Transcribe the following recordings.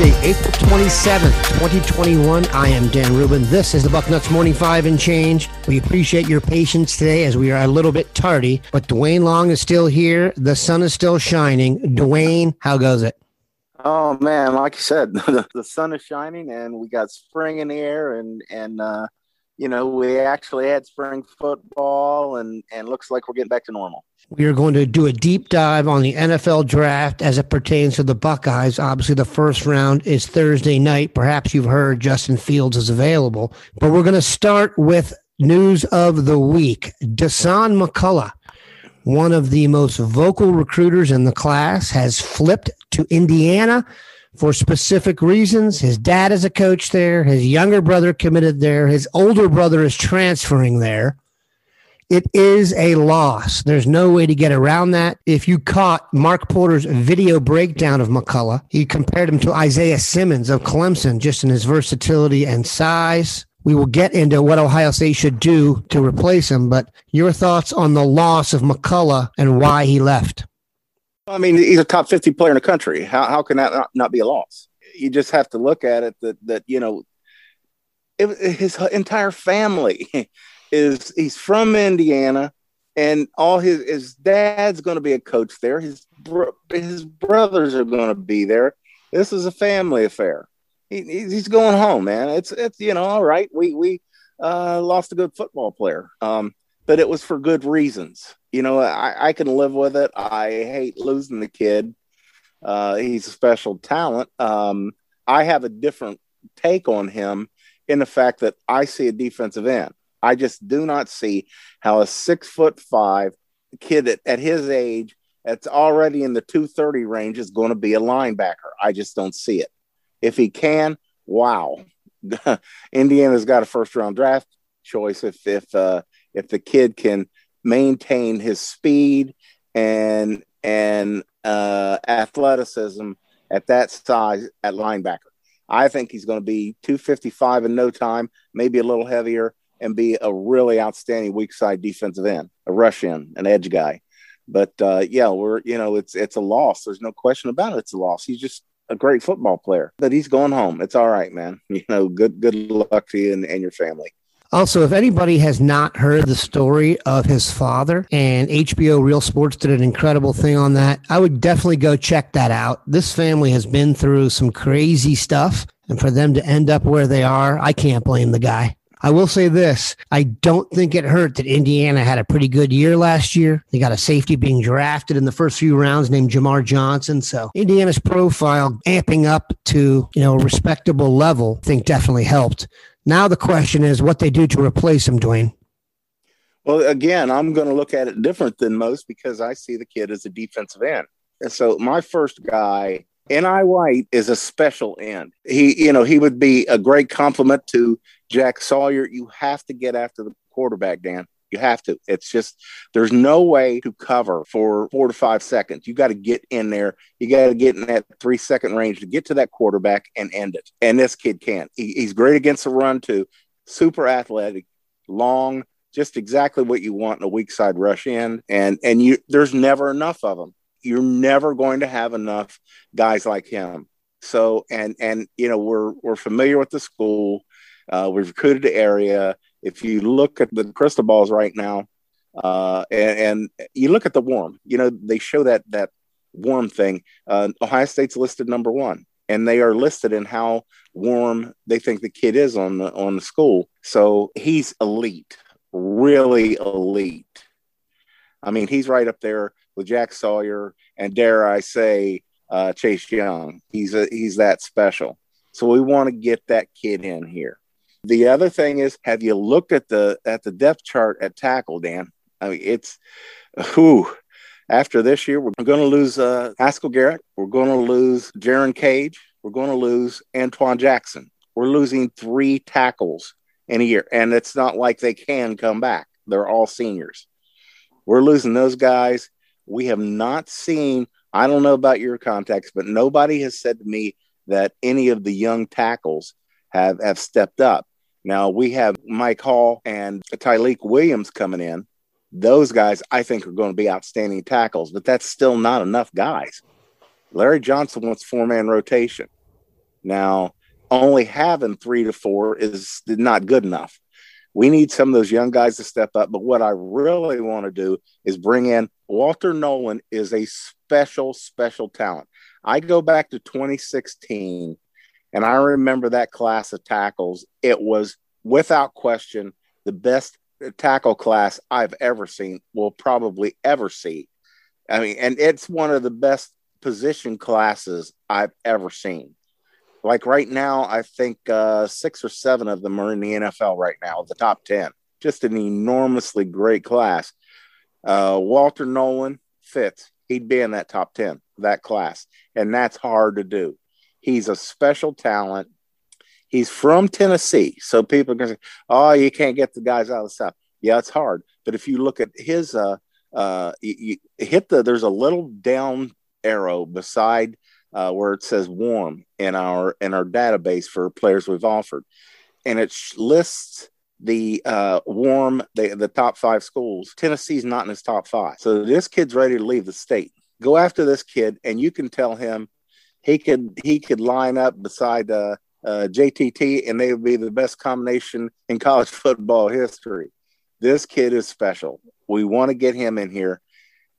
April 27th, 2021. I am Dan Rubin. This is the Bucknuts Morning Five and Change. We appreciate your patience today as we are a little bit tardy, but Duane Long is still here. The sun is still shining. Duane, how goes it? Oh man, like you said, the, the sun is shining and we got spring in the air and and uh, you know we actually had spring football and and looks like we're getting back to normal. We are going to do a deep dive on the NFL draft as it pertains to the Buckeyes. Obviously, the first round is Thursday night. Perhaps you've heard Justin Fields is available, but we're going to start with news of the week. Dasan McCullough, one of the most vocal recruiters in the class, has flipped to Indiana for specific reasons. His dad is a coach there. His younger brother committed there. His older brother is transferring there. It is a loss. There's no way to get around that. If you caught Mark Porter's video breakdown of McCullough, he compared him to Isaiah Simmons of Clemson just in his versatility and size. We will get into what Ohio State should do to replace him, but your thoughts on the loss of McCullough and why he left? I mean, he's a top 50 player in the country. How, how can that not, not be a loss? You just have to look at it that, that you know, it, his entire family is he's from Indiana, and all his his dad's going to be a coach there. His bro- his brothers are going to be there. This is a family affair. He, he's going home, man. It's it's you know all right. We we uh, lost a good football player, um, but it was for good reasons. You know, I, I can live with it. I hate losing the kid. Uh, he's a special talent. Um, I have a different take on him in the fact that I see a defensive end. I just do not see how a six foot five kid at, at his age that's already in the 230 range is going to be a linebacker. I just don't see it. If he can, wow. Indiana's got a first round draft choice if if uh, if the kid can maintain his speed and and uh, athleticism at that size at linebacker. I think he's going to be 255 in no time, maybe a little heavier and be a really outstanding weak side defensive end, a rush in, an edge guy. But uh, yeah, we're you know it's it's a loss. There's no question about it. It's a loss. He's just a great football player, but he's going home. It's all right, man. You know, good good luck to you and, and your family. Also, if anybody has not heard the story of his father, and HBO Real Sports did an incredible thing on that, I would definitely go check that out. This family has been through some crazy stuff, and for them to end up where they are, I can't blame the guy. I will say this. I don't think it hurt that Indiana had a pretty good year last year. They got a safety being drafted in the first few rounds named Jamar Johnson. So Indiana's profile amping up to, you know, a respectable level, I think definitely helped. Now the question is what they do to replace him, Duane. Well, again, I'm going to look at it different than most because I see the kid as a defensive end. And so my first guy Enai White is a special end. He, you know, he would be a great compliment to Jack Sawyer. You have to get after the quarterback, Dan. You have to. It's just there's no way to cover for four to five seconds. You got to get in there. You got to get in that three second range to get to that quarterback and end it. And this kid can. He, he's great against the run too. Super athletic, long, just exactly what you want in a weak side rush in. And and you there's never enough of them. You're never going to have enough guys like him. So and and you know we're we're familiar with the school uh, we've recruited the area. If you look at the crystal balls right now, uh, and, and, you look at the warm, you know, they show that that warm thing. Uh, Ohio State's listed number one, and they are listed in how warm they think the kid is on the on the school. So he's elite, really elite. I mean, he's right up there with Jack Sawyer and dare I say uh, Chase Young. He's a, he's that special. So we want to get that kid in here. The other thing is, have you looked at the at the depth chart at tackle, Dan? I mean, it's who. After this year, we're going to lose uh, Haskell Garrett. We're going to lose Jerron Cage. We're going to lose Antwuan Jackson. We're losing three tackles in a year, and it's not like they can come back. They're all seniors. We're losing those guys. We have not seen. I don't know about your contacts, but nobody has said to me that any of the young tackles have have stepped up. Now we have Mike Hall and Tyleik Williams coming in. Those guys, I think, are going to be outstanding tackles, but that's still not enough guys. Larry Johnson wants four man rotation. Now, only having three to four is not good enough. We need some of those young guys to step up. But what I really want to do is bring in Walter Nolen is a special, special talent. I go back to 2016 and I remember that class of tackles. It was without question the best tackle class I've ever seen, will probably ever see. I mean, and it's one of the best position classes I've ever seen. Like right now, I think uh, six or seven of them are in the NFL right now, the top 10. Just an enormously great class. Uh, Walter Nolen fits. He'd be in that top 10, that class. And that's hard to do. He's a special talent. He's from Tennessee. So people are going to say, oh, you can't get the guys out of the South. Yeah, it's hard. But if you look at his, uh, uh, you, you hit the, there's a little down arrow beside uh, where it says warm in our in our database for players we've offered, and it lists the uh, warm the the top five schools. Tennessee's not in his top five, so this kid's ready to leave the state. Go after this kid, and you can tell him he could he could line up beside uh, uh, JTT, and they would be the best combination in college football history. This kid is special. We want to get him in here.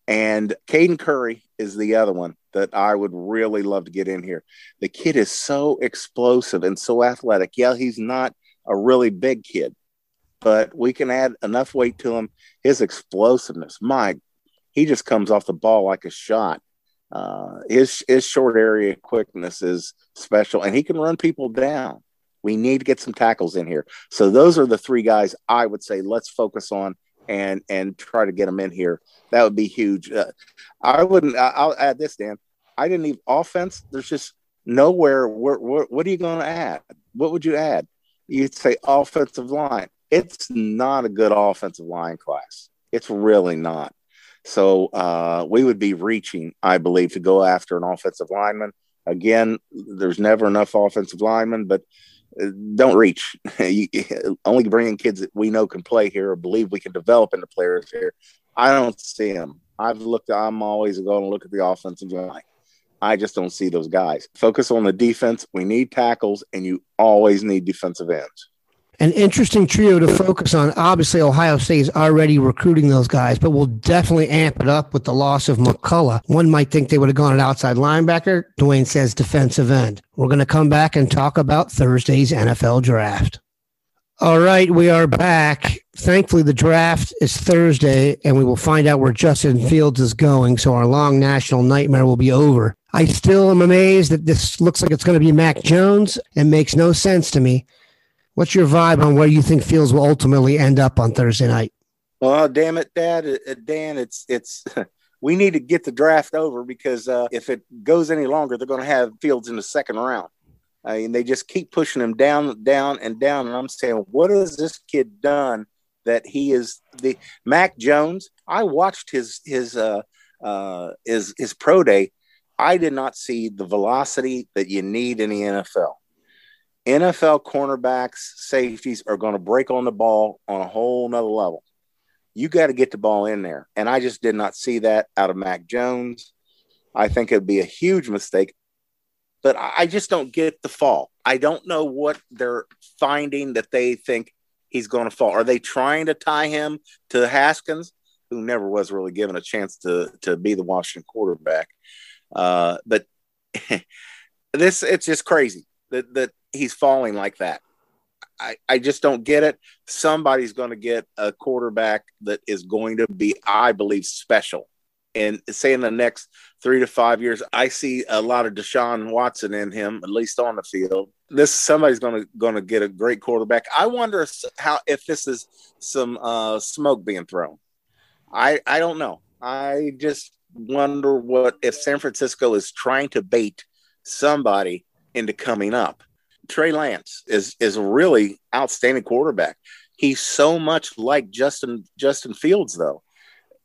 And Caden Curry is the other one that I would really love to get in here. The kid is so explosive and so athletic. Yeah, he's not a really big kid, but we can add enough weight to him. His explosiveness, my, he just comes off the ball like a shot. Uh, his his short area quickness is special, and he can run people down. We need to get some tackles in here. So those are the three guys I would say let's focus on and and try to get them in here. That would be huge. Uh, I wouldn't. I'll add this, Dan. I didn't even offense. There's just nowhere. Where, where, what are you going to add? What would you add? You'd say offensive line. It's not a good offensive line class. It's really not. So uh, we would be reaching, I believe, to go after an offensive lineman. Again, there's never enough offensive linemen, but don't reach. you, only bringing kids that we know can play here or believe we can develop into players here. I don't see them. I've looked. I'm always going to look at the offensive like, I just don't see those guys. Focus on the defense. We need tackles, and you always need defensive ends an interesting trio to focus on. Obviously, Ohio State is already recruiting those guys, but we'll definitely amp it up with the loss of McCullough. One might think they would have gone an outside linebacker. Duane says defensive end. We're going to come back and talk about Thursday's NFL draft. All right, we are back. Thankfully, the draft is Thursday, and we will find out where Justin Fields is going. So our long national nightmare will be over. I still am amazed that this looks like it's going to be Mac Jones. It makes no sense to me. What's your vibe on where you think Fields will ultimately end up on Thursday night? Well, damn it, Dad, uh, Dan, it's it's. we need to get the draft over because uh, if it goes any longer, they're going to have Fields in the second round. I mean, they just keep pushing him down, down, and down. And I'm saying, what has this kid done that he is the Mac Jones? I watched his his uh, uh, his his pro day. I did not see the velocity that you need in the NFL. NFL cornerbacks, safeties are going to break on the ball on a whole nother level. You got to get the ball in there. And I just did not see that out of Mac Jones. I think it'd be a huge mistake, but I just don't get the fall. I don't know what they're finding that they think he's going to fall. Are they trying to tie him to Haskins, who never was really given a chance to, to be the Washington quarterback? Uh, but this, it's just crazy that, that he's falling like that. I, I just don't get it. Somebody's going to get a quarterback that is going to be, I believe, special. And say in the next three to five years, I see a lot of Deshaun Watson in him, at least on the field. This somebody's going to going to get a great quarterback. I wonder how if this is some uh, smoke being thrown. I I don't know. I just wonder what if San Francisco is trying to bait somebody into coming up Trey Lance is is a really outstanding quarterback. He's so much like Justin Justin Fields though,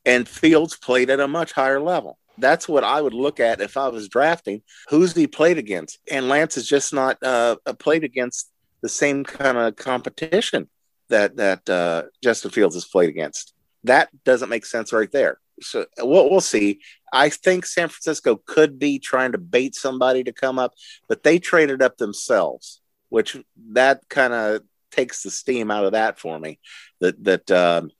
and Fields played at a much higher level. That's what I would look at if I was drafting. Who's he played against? And Lance is just not uh, played against the same kind of competition that that uh, Justin Fields has played against. That doesn't make sense right there. So we'll, we'll see. I think San Francisco could be trying to bait somebody to come up, but they traded up themselves, which that kind of takes the steam out of that for me. That that um,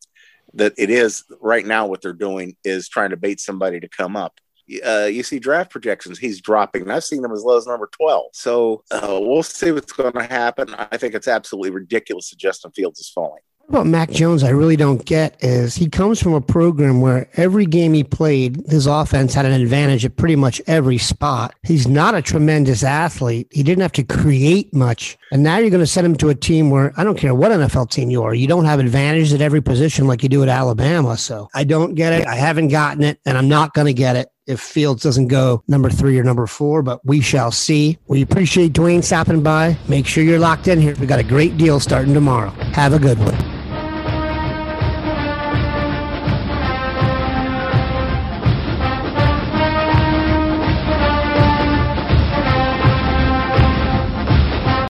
that it is right now what they're doing is trying to bait somebody to come up. Uh, you see draft projections, he's dropping. And I've seen him as low as number 12. So uh, we'll see what's going to happen. I think it's absolutely ridiculous that Justin Fields is falling about Mac Jones, I really don't get is he comes from a program where every game he played, his offense had an advantage at pretty much every spot. He's not a tremendous athlete. He didn't have to create much. And now you're going to send him to a team where I don't care what NFL team you are, you don't have advantages at every position like you do at Alabama. So I don't get it. I haven't gotten it, and I'm not going to get it if Fields doesn't go number three or number four, but we shall see. We appreciate Duane stopping by. Make sure you're locked in here. We got a great deal starting tomorrow. Have a good one.